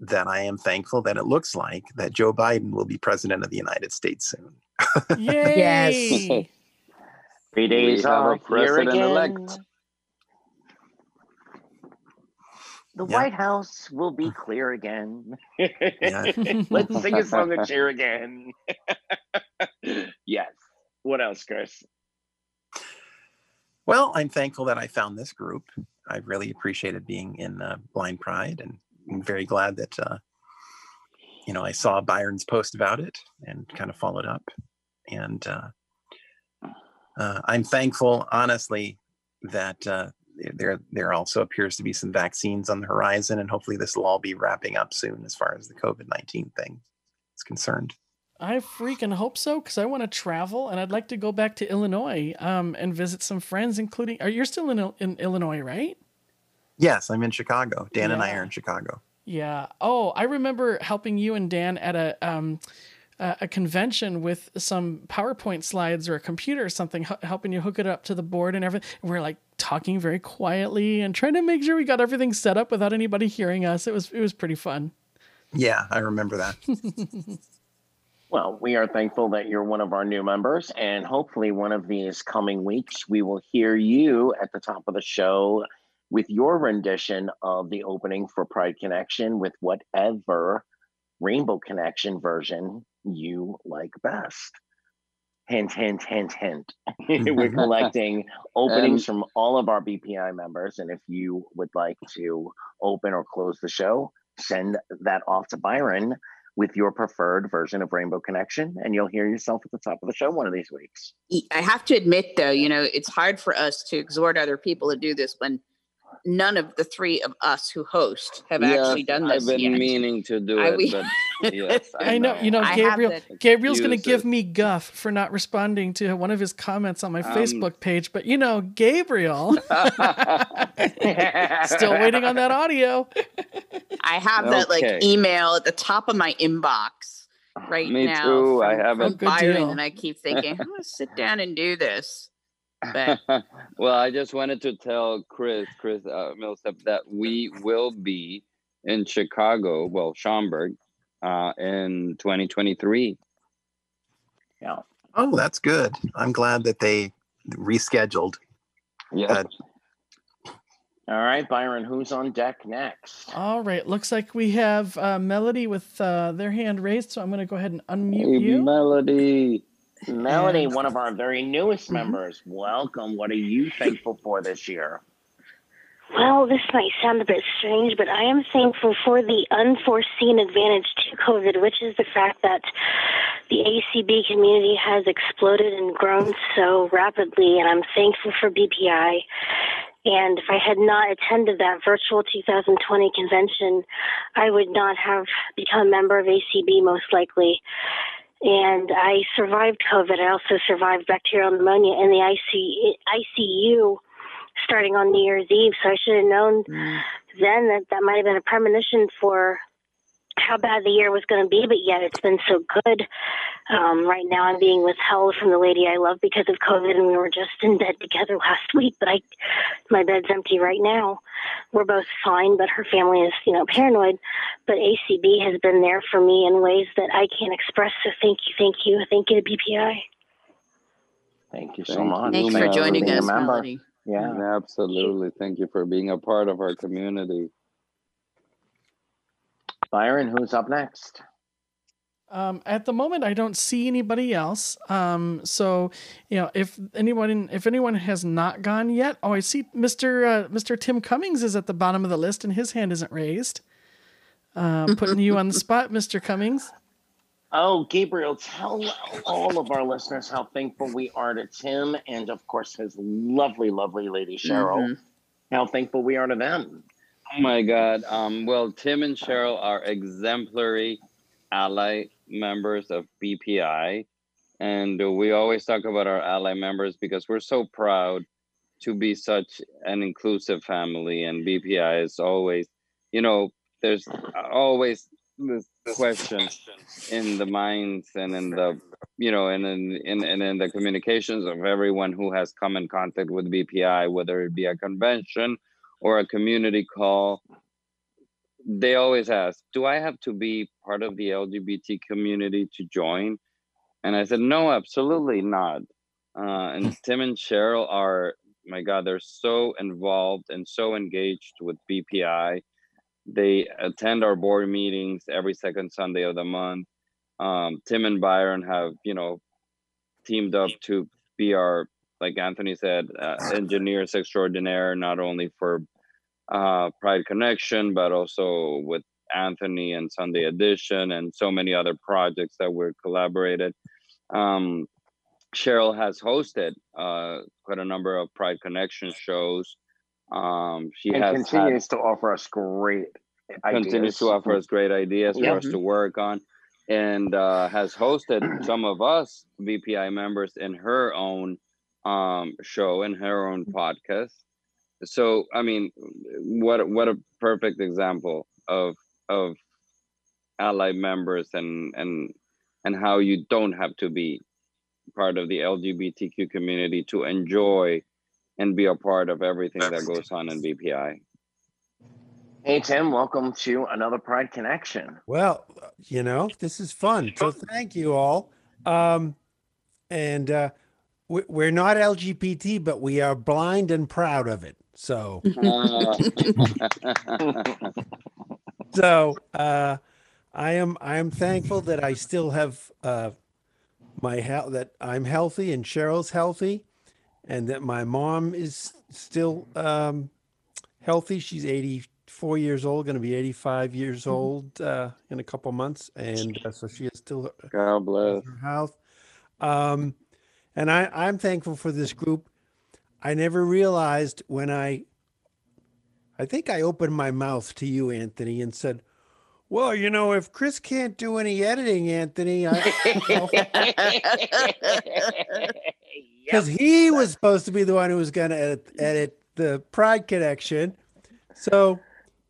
that I am thankful that it looks like that Joe Biden will be president of the United States soon. Yes. Three days have a president-elect. again. The Yeah. White House will be clear again. Let's sing a song and cheer again. yes. What else, Chris? Well, I'm thankful that I found this group. I really appreciated being in uh, Blind Pride, and I'm very glad that uh, you know I saw Byron's post about it and kind of followed up. And uh, uh, I'm thankful, honestly, that uh, there there also appears to be some vaccines on the horizon, and hopefully this will all be wrapping up soon as far as the COVID nineteen thing is concerned. I freaking hope so because I want to travel and I'd like to go back to Illinois um, and visit some friends, including. Are you still in, in Illinois, right? Yes, I'm in Chicago. Dan and I are in Chicago. Yeah. Oh, I remember helping you and Dan at a um, a a convention with some PowerPoint slides or a computer or something, h- helping you hook it up to the board and everything. We are like talking very quietly and trying to make sure we got everything set up without anybody hearing us. It was it was pretty fun. Yeah, I remember that. Well, we are thankful that you're one of our new members, and hopefully, one of these coming weeks, we will hear you at the top of the show with your rendition of the opening for Pride Connection with whatever Rainbow Connection version you like best. Hint, hint, hint, hint. We're collecting openings from all of our BPI members, and if you would like to open or close the show, send that off to Byron with your preferred version of Rainbow Connection, and you'll hear yourself at the top of the show one of these weeks. I have to admit, though, you know, it's hard for us to exhort other people to do this when none of the three of us who host have actually done this I've been yet. meaning to do I- it, we- but yes, I, I know, you know, I Gabriel. Gabriel's going to give me guff for not responding to one of his comments on my Um, Facebook page, but you know, Gabriel, still waiting on that audio. I have that like email at the top of my inbox right Me now. too, I from- have from Byron, deal. and I keep thinking, I'm going to sit down and do this. But well, I just wanted to tell Chris, Chris uh, Millsap, that we will be in Chicago, well, Schaumburg, uh, in 2023. Yeah. Oh, that's good. I'm glad that they rescheduled. Yeah. Uh, All right, Byron, who's on deck next? All right, looks like we have uh, Melody with uh, their hand raised, so I'm going to go ahead and unmute Hey, you. Melody. Melody, one of our very newest mm-hmm. members. Welcome. What are you thankful for this year? Well, this might sound a bit strange, but I am thankful for the unforeseen advantage to COVID, which is the fact that the ACB community has exploded and grown so rapidly, and I'm thankful for BPI. And if I had not attended that virtual 2020 convention, I would not have become a member of ACB most likely. And I survived COVID. I also survived bacterial pneumonia in the ICU starting on New Year's Eve. So I should have known mm. then that that might have been a premonition for how bad the year was going to be. But yet it's been so good. Um, right now I'm being withheld from the lady I love because of COVID, and we were just in bed together last week. But I, my bed's empty right now. We're both fine, but her family is, you know, paranoid. But ACB has been there for me in ways that I can't express. So thank you, thank you, thank you to BPI. Thank you so Thank much. thanks you, for for joining us, member. Melody. Yeah. Absolutely. Thank you for being a part of our community. Byron, who's up next? Um, at the moment, I don't see anybody else. Um, so you know, if anyone if anyone has not gone yet, oh, I see Mr. Uh, Mr. Tim Cummings is at the bottom of the list, and his hand isn't raised. Uh, putting you on the spot, Mr. Cummings. Oh, Gabriel, tell all of our listeners how thankful we are to Tim and, of course, his lovely, lovely lady Cheryl. how thankful we are to them. Oh my God. Um, well, Tim and Cheryl are exemplary ally members of BPI. And we always talk about our ally members because we're so proud to be such an inclusive family. And BPI is always, you know, there's always this question in the minds and in the you know and in, in and in the communications of everyone who has come in contact with bpi whether it be a convention or a community call they always ask do i have to be part of the lgbt community to join? And i said no absolutely not. Uh, and tim and cheryl are my god they're so involved and so engaged with bpi they attend our board meetings every second Sunday of the month. Um, Tim and Byron have, you know, teamed up to be our, like Anthony said, uh, engineers extraordinaire, not only for uh, Pride Connection, but also with Anthony and Sunday Edition and so many other projects that we're collaborated. Um, Cheryl has hosted uh, quite a number of Pride Connection shows. Um, she and has continues had, to offer us great continues ideas. to offer us great ideas for us to work on and uh, has hosted some of us BPI members in her own um, show and her own podcast. So I mean, what what a perfect example of of ally members and and and how you don't have to be part of the LGBTQ community to enjoy and be a part of everything that goes on in BPI. Hey Tim, welcome to another Pride Connection. Well, you know, this is fun. So thank you all. Um, and uh, we- we're not LGBT, but we are blind and proud of it. So, so uh, I am I am thankful that I still have uh, my health that I'm healthy and Cheryl's healthy, and that my mom is still um, healthy. She's 84 years old, going to be 85 years old uh, in a couple months, and uh, so she is still God bless her health. Um, and I, I'm thankful for this group. I never realized when I, I think I opened my mouth to you, Anthony, and said, "Well, you know, if Chris can't do any editing, Anthony, I." because he was supposed to be the one who was going to edit, edit the Pride Connection. So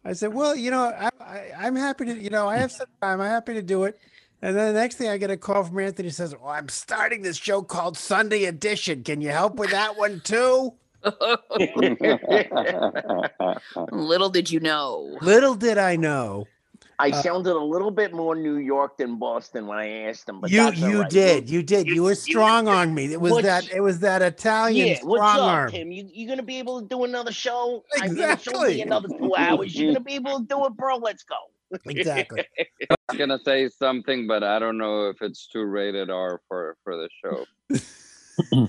I said, "Well, you know, I, I, I'm happy to, you know, I have some time. I'm happy to do it." And then the next thing I get a call from Anthony says, "Oh, I'm starting this show called Sunday Edition. Can you help with that one too?" Little did you know. Little did I know. I Uh, sounded a little bit more New York than Boston when I asked him, but you that's you right. did you did you, were strong on me. It was What's- that it was that Italian Yeah, what's up, arm. Tim? You you gonna be able to do another show? I mean, it's Exactly. only another two hours. You're gonna be able to do it, bro. Let's go. Exactly. I was gonna say something, but I don't know if it's too rated R for for the show.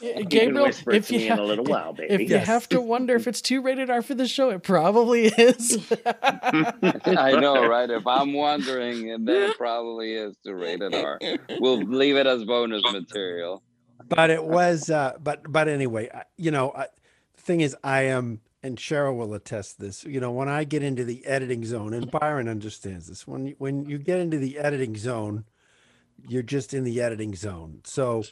Gabriel, whisper if you me in a little while, if baby. you Yes. have to wonder if it's too rated R for the show, it probably is. I know, right? If I'm wondering, and then it probably is too rated R. We'll leave it as bonus material. but it was uh but but anyway you know I, the thing is i am and cheryl will attest this you know when i get into the editing zone and byron understands this when you, when you get into the editing zone you're just in the editing zone. So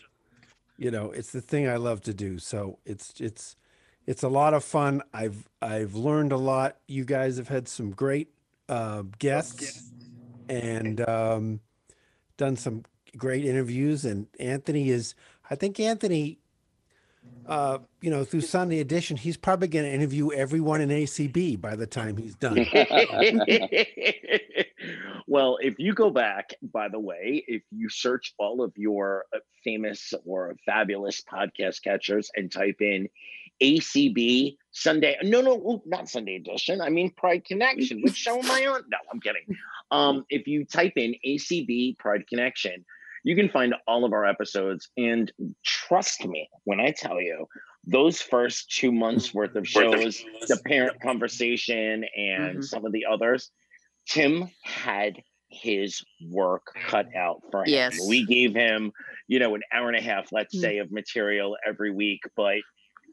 you know it's the thing i love to do. So it's it's it's a lot of fun. I've i've learned a lot. You guys have had some great uh guests and um done some great interviews. And anthony is i think anthony uh you know through sunday edition he's probably going to interview everyone in acb by the time he's done well, if you go back, by the way, if you search all of your uh, famous or fabulous podcast catchers and type in ACB Sunday, no, no, not Sunday edition. I mean Pride Connection. Which show am I on? No, I'm kidding. Um, if you type in ACB Pride Connection, you can find all of our episodes. And trust me when I tell you, those first two months worth of shows, the parent conversation and Mhm. some of the others, Tim had his work cut out for him. Yes. We gave him, you know, an hour and a half, let's Mm. say, of material every week, but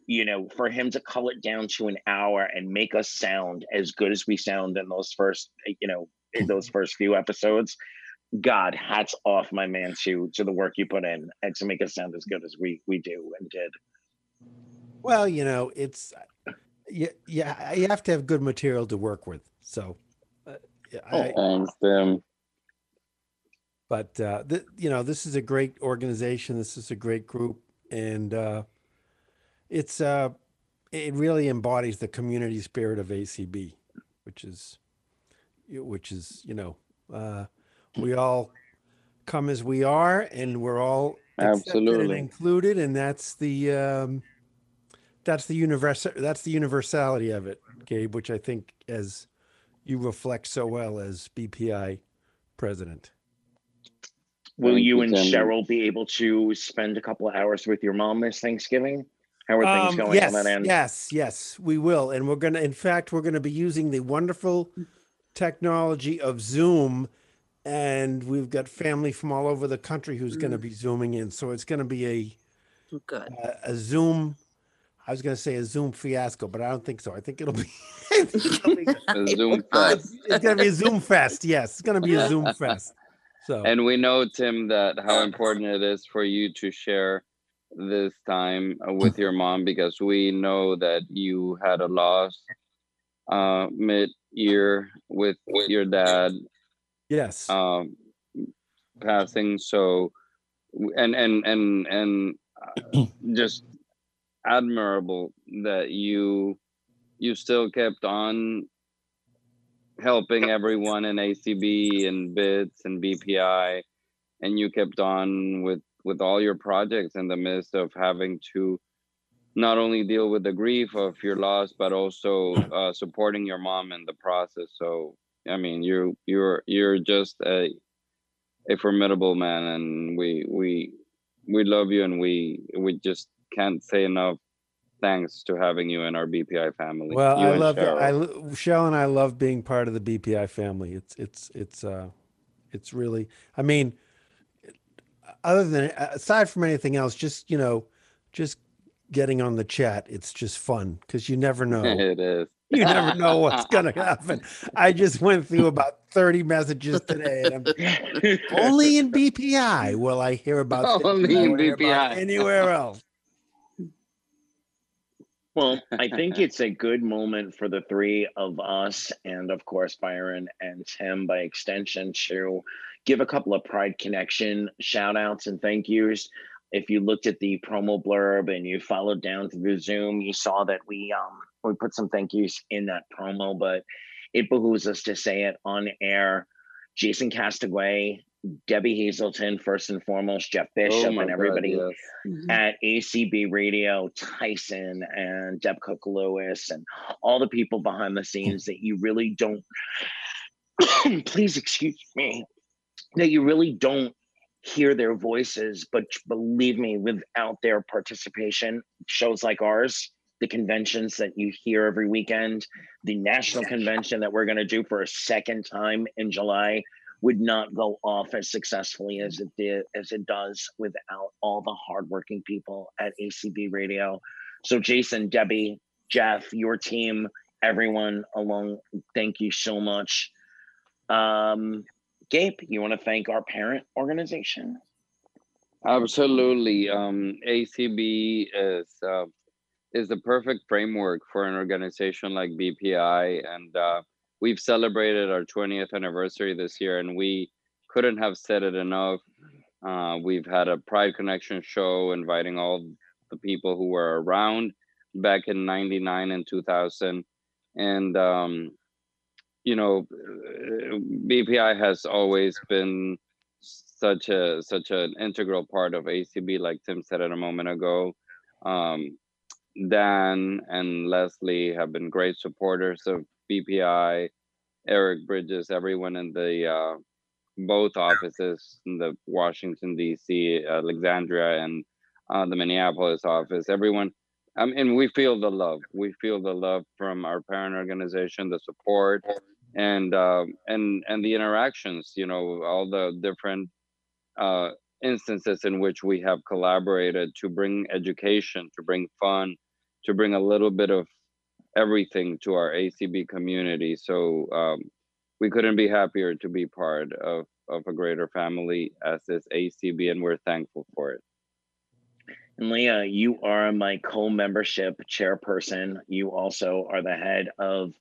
you know, for him to cull it down to an hour and make us sound as good as we sound in those first, you know, in those first few episodes, God, hats off, my man, to to the work you put in and to make us sound as good as we we do and did. Well, you know, it's yeah, yeah, you have to have good material to work with. So, uh, yeah, I, Thanks, Tim. but uh, th- you know, this is a great organization. This is a great group, and uh, it's uh, it really embodies the community spirit of ACB, which is which is you know, uh, we all come as we are, and we're all accepted and Absolutely. included, and that's the um, that's the universal that's the universality of it, Gabe, which I think as you reflect so well as BPI president. Will Thank you you, and Tim. Cheryl be able to spend a couple of hours with your mom this Thanksgiving? How are things Um, going yes, on that end? Yes, yes, we will. And we're going to, in fact, we're going to be using the wonderful technology of Zoom. And we've got family from all over the country who's going to Mm. be Zooming in. So it's going to be a, Good. a, a Zoom. I was going to say a Zoom fiasco, but I don't think so. I think it'll be, it'll be- A Zoom fest. it's going to be a Zoom fest. Yes, it's going to be a Zoom fest. So, And we know, Tim, that how important it is for you to share this time uh, with your mom because we know that you had a loss uh, mid year with your dad yes. um, passing. So, and and and and uh, just admirable that you you still kept on helping everyone in ACB and BITS and BPI, and you kept on with with all your projects in the midst of having to not only deal with the grief of your loss, but also uh, supporting your mom in the process. So, I mean, you you're you're just a a formidable man, and we we we love you, and we we just can't say enough thanks to having you in our BPI family. Well, You I love. Cheryl. I Shell and I love being part of the BPI family. It's it's it's uh it's really I mean other than aside from anything else just you know just getting on the chat it's just fun cuz you never know. it is. You never know what's going to happen. I just went through about 30 messages today and I'm only in BPI will I hear about Only in won't about BPI. anywhere else. Well, I think it's a good moment for the three of us, and of course, Byron and Tim by extension, to give a couple of Pride Connection shout outs and thank yous. If you looked at the promo blurb and you followed down through the Zoom, you saw that we um we put some thank yous in that promo, but it behooves us to say it on air. Jason Castonguay, Debbie Hazelton, first and foremost, Jeff Bishop, Oh my and God, everybody yes. at ACB Radio, Tyson and Deb Cook Lewis, and all the people behind the scenes that you really don't, please excuse me, that you really don't hear their voices. But believe me, without their participation, shows like ours, the conventions that you hear every weekend, the national convention that we're going to do for a second time in July would not go off as successfully as it did as it does without all the hardworking people at ACB Radio. So Jason, Debbie, Jeff, your team, everyone along, thank you so much. Um, Gabe, you want to thank our parent organization? Absolutely. Um, ACB is uh, is the perfect framework for an organization like BPI, and uh, we've celebrated our 20th anniversary this year, and we couldn't have said it enough. Uh, we've had a Pride Connection show inviting all the people who were around back in '99 and 2000, and um, you know, BPI has always been such a such an integral part of ACB, like Tim said it a moment ago. Um, Dan and Leslie have been great supporters of BPI. Eric Bridges, everyone in the uh, both offices in the Washington D.C., Alexandria, and uh, the Minneapolis office. Everyone, I mean, we feel the love. We feel the love from our parent organization, the support, and uh, and and the interactions. You know, all the different uh, instances in which we have collaborated to bring education, to bring fun, to bring a little bit of everything to our ACB community. So um, we couldn't be happier to be part of, of a greater family as this ACB, and we're thankful for it. And Leah, you are my co-membership chairperson. You also are the head of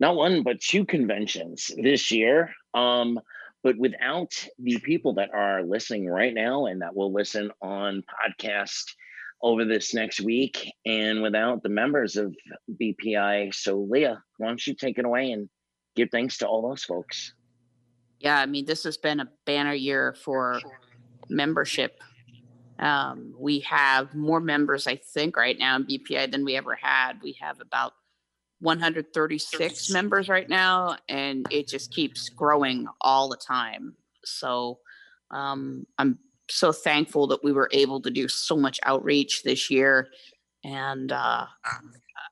not one but two conventions this year. Um, but without the people that are listening right now and that will listen on podcast over this next week, and without the members of BPI, so Leah, why don't you take it away and give thanks to all those folks? Yeah, I mean, this has been a banner year for membership. Um, we have more members, I think, right now in BPI than we ever had. We have about 136 members right now, and it just keeps growing all the time. So um, I'm so thankful that we were able to do so much outreach this year and uh,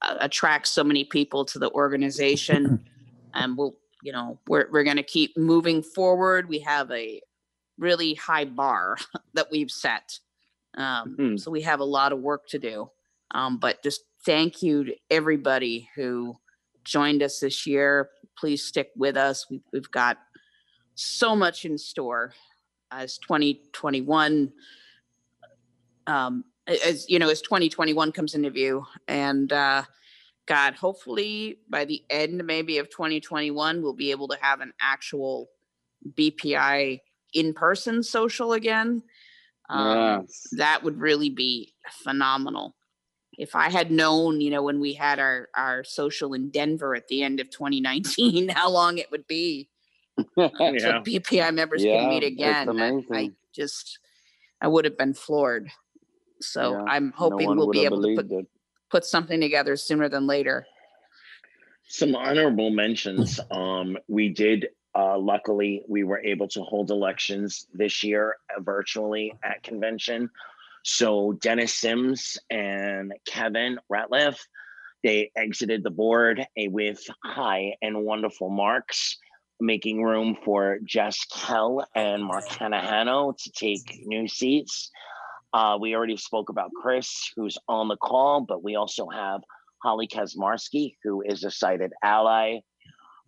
attract so many people to the organization. And we'll, you know, we're, we're going to keep moving forward. We have a really high bar that we've set. Um, Hmm. So we have a lot of work to do. Um, but just thank you to everybody who joined us this year. Please stick with us. We've, we've got so much in store as 2021 um as you know as 2021 comes into view and uh god hopefully by the end maybe of 2021 we'll be able to have an actual bpi in-person social again um, Yes. that would really be phenomenal if i had known you know when we had our our social in denver at the end of 2019 how long it would be until Yeah. bpi members Yeah, can meet again I- i just i would have been floored so Yeah, i'm hoping one we'll be able to put, it. put something together sooner than later some honorable mentions. Um, we did uh, luckily we were able to hold elections this year uh, virtually at convention. So Dennis Sims and Kevin Ratliff, they exited the board eh, with high and wonderful marks, making room for Jess Kell and Mark Hanahano to take new seats. Uh, we already spoke about Chris, who's on the call, but we also have Holly Kazmarski, who is a sighted ally,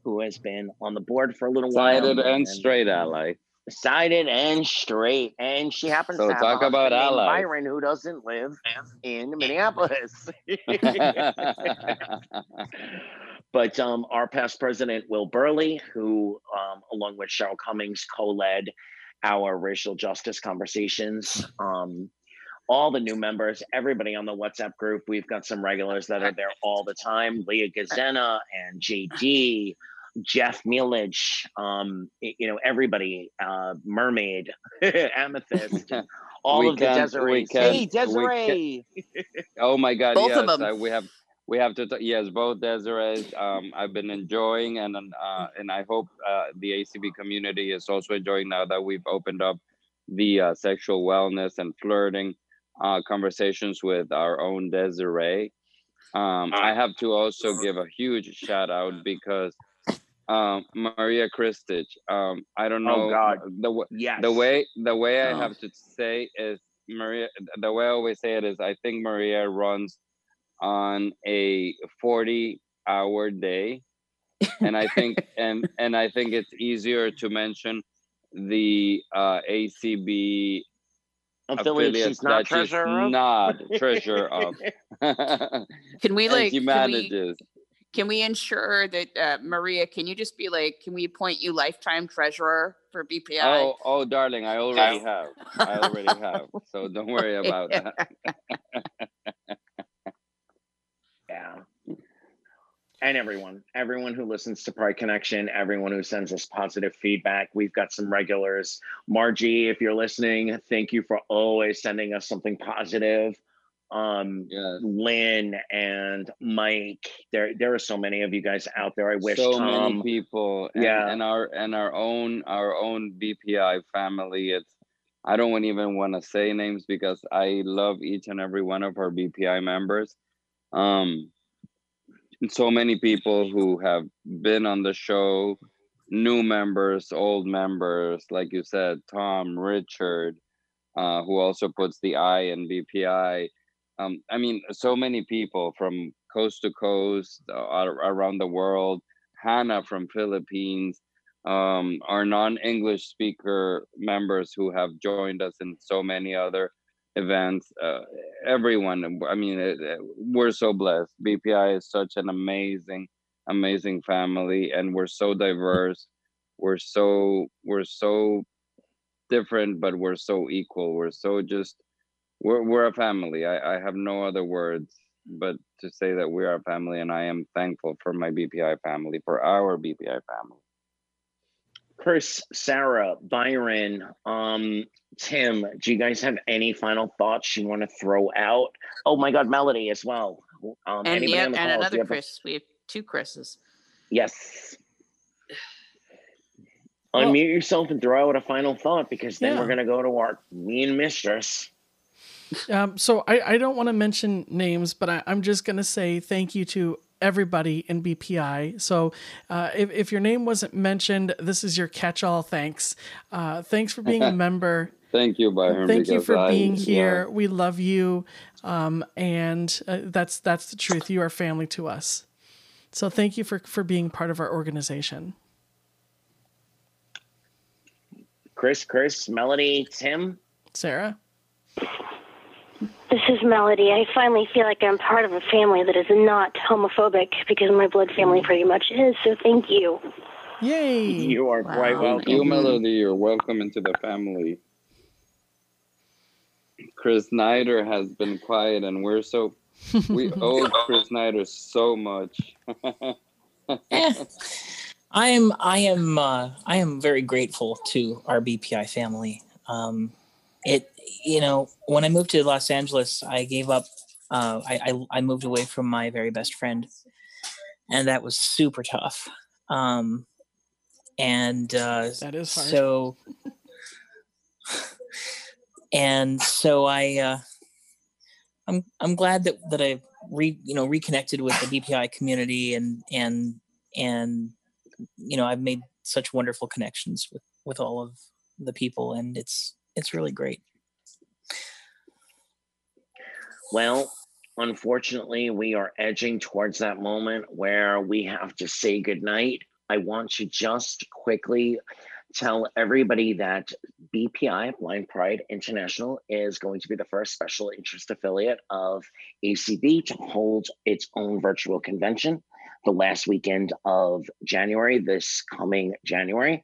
who has been on the board for a little while. Sided and straight ally. Sided and straight. And she happens So to talk a about ally. named. Byron, who doesn't live in Minneapolis. but um, our past president, Will Burley, who, um, along with Cheryl Cummings, co led our racial justice conversations. Um, all the new members, everybody on the WhatsApp group. We've got some regulars that are there all the time. Leah Gazena and JD, Jeff Mielich, um, you know, everybody, uh, Mermaid, Amethyst, all We of the can't- we Desirees. can't- Hey, Desiree! Oh my God! Both yes, of 'em. uh, we have we have to. T- yes, both Desirees. Um, I've been enjoying, and uh, and I hope uh, the ACB community is also enjoying now that we've opened up the uh, sexual wellness and flirting uh, conversations with our own Desiree. Um, I have to also give a huge shout out because um, Maria Kristich. Um, I don't know Oh, God. the Yes. the way the way I Oh. have to say is Maria. The way I always say it is, I think Maria runs on a forty-hour day, and I think and and I think it's easier to mention the uh, ACB Affiliate she's affiliates not that she's of? not treasurer of. can we And like can we. Can we ensure that uh, maria can you just be like can we appoint you lifetime treasurer for bpi Oh, oh, darling, I already have. I already have. So don't worry about that. Yeah. And everyone, everyone who listens to Pride Connection, everyone who sends us positive feedback. We've got some regulars. Margie, if you're listening, thank you for always sending us something positive. Um, Lynn and Mike, there there are so many of you guys out there. I wish so Tom, many people. And, Yeah. and our and our own our own bpi family it's i don't even want to say names because i love each and every one of our bpi members. Um so many people who have been on the show new members old members like you said tom richard uh, who also puts the i in bpi um, I mean, so many people from coast to coast uh, around the world. Hannah from Philippines, um, our non-English speaker members who have joined us in so many other events. Uh, everyone, I mean, it, it, we're so blessed. BPI is such an amazing, amazing family, and we're so diverse. We're so we're so different, but we're so equal. We're so just we're we're a family. I, I have no other words but to say that we are a family, and I am thankful for my BPI family, for our BPI family. Chris, Sarah, Byron, um, Tim, do you guys have any final thoughts you want to throw out? Oh my God, Melody as well. Um, and anybody yeah, and call, another have a- Chris. We have two Chris's. Yes. Unmute yourself and throw out a final thought because then Yeah. we're going to go to our mean mistress. Um, so I, I don't want to mention names, but I, I'm just going to say thank you to everybody in BPI. So uh, if, if your name wasn't mentioned, this is your catch-all thanks. Uh, thanks for being a member. Thank you, Byron. Thank you for I- being yeah. here. We love you, um, and uh, that's that's the truth. You are family to us. So thank you for for being part of our organization. Chris, Chris, Melody, Tim. Sarah. This is Melody. I finally feel like I'm part of a family that is not homophobic because my blood family pretty much is. So thank you. Yay! You are quite welcome. you, Melody. You're welcome into the family. Chris Snyder has been quiet, and we're so we owe Chris Snyder so much. I am I am uh, I am very grateful to our BPI family. Um, it you know when I moved to Los Angeles, I gave up. Uh, I, I I moved away from my very best friend, and that was super tough. Um, and uh, That is hard. so. and so I, uh, I'm I'm glad that that I re you know reconnected with the BPI community and and and you know I've made such wonderful connections with with all of the people and it's it's really great. Well, unfortunately, we are edging towards that moment where we have to say goodnight. I want to just quickly tell everybody that BPI, Blind Pride International, is going to be the first special interest affiliate of ACB to hold its own virtual convention the last weekend of January, this coming January.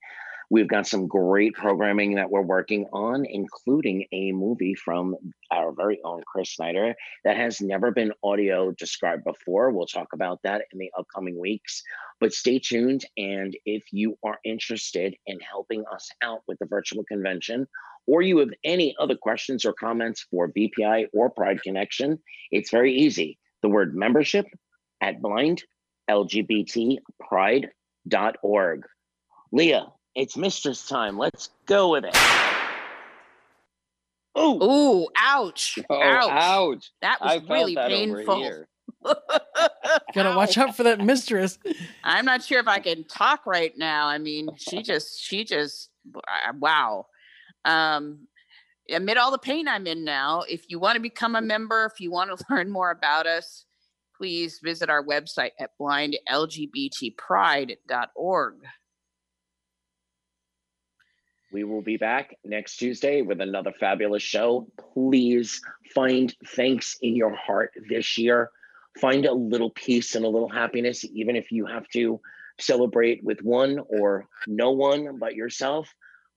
We've got some great programming that we're working on, including a movie from our very own Chris Snyder that has never been audio described before. We'll talk about that in the upcoming weeks. But stay tuned. And if you are interested in helping us out with the virtual convention, or you have any other questions or comments for BPI or Pride Connection, it's very easy. The word membership at blindlgbtpride.org. Leah, it's mistress time. Let's go with it. Ooh, ouch. Oh, ouch. ouch. That was I really that painful. here. Gotta watch out for that mistress. I'm not sure if I can talk right now. I mean, she just, she just, uh, wow. Um, amid all the pain I'm in now, if you want to become a member, if you want to learn more about us, please visit our website at blindlgbtpride.org. We will be back next Tuesday with another fabulous show. Please find thanks in your heart this year. Find a little peace and a little happiness, even if you have to celebrate with one or no one but yourself.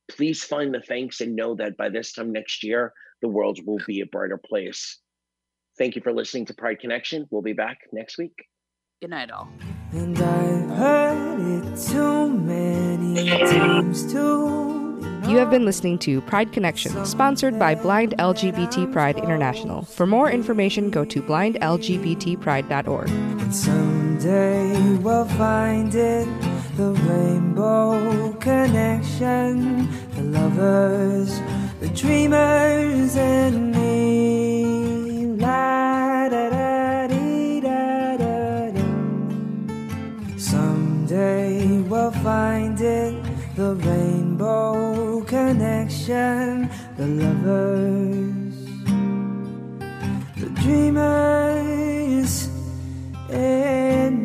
Please find the thanks and know that by this time next year, the world will be a brighter place. Thank you for listening to Pride Connection. We'll be back next week. Good night, all. And I've heard it too many times too. You have been listening to Pride Connection, sponsored by Blind LGBT Pride International. For more information, go to blindlgbtpride.org. And someday we'll find it the rainbow connection, the lovers, the dreamers, and me. La, da, da, dee, da, da, da. Someday we'll find it the rainbow nation, the lovers, the dreamers, and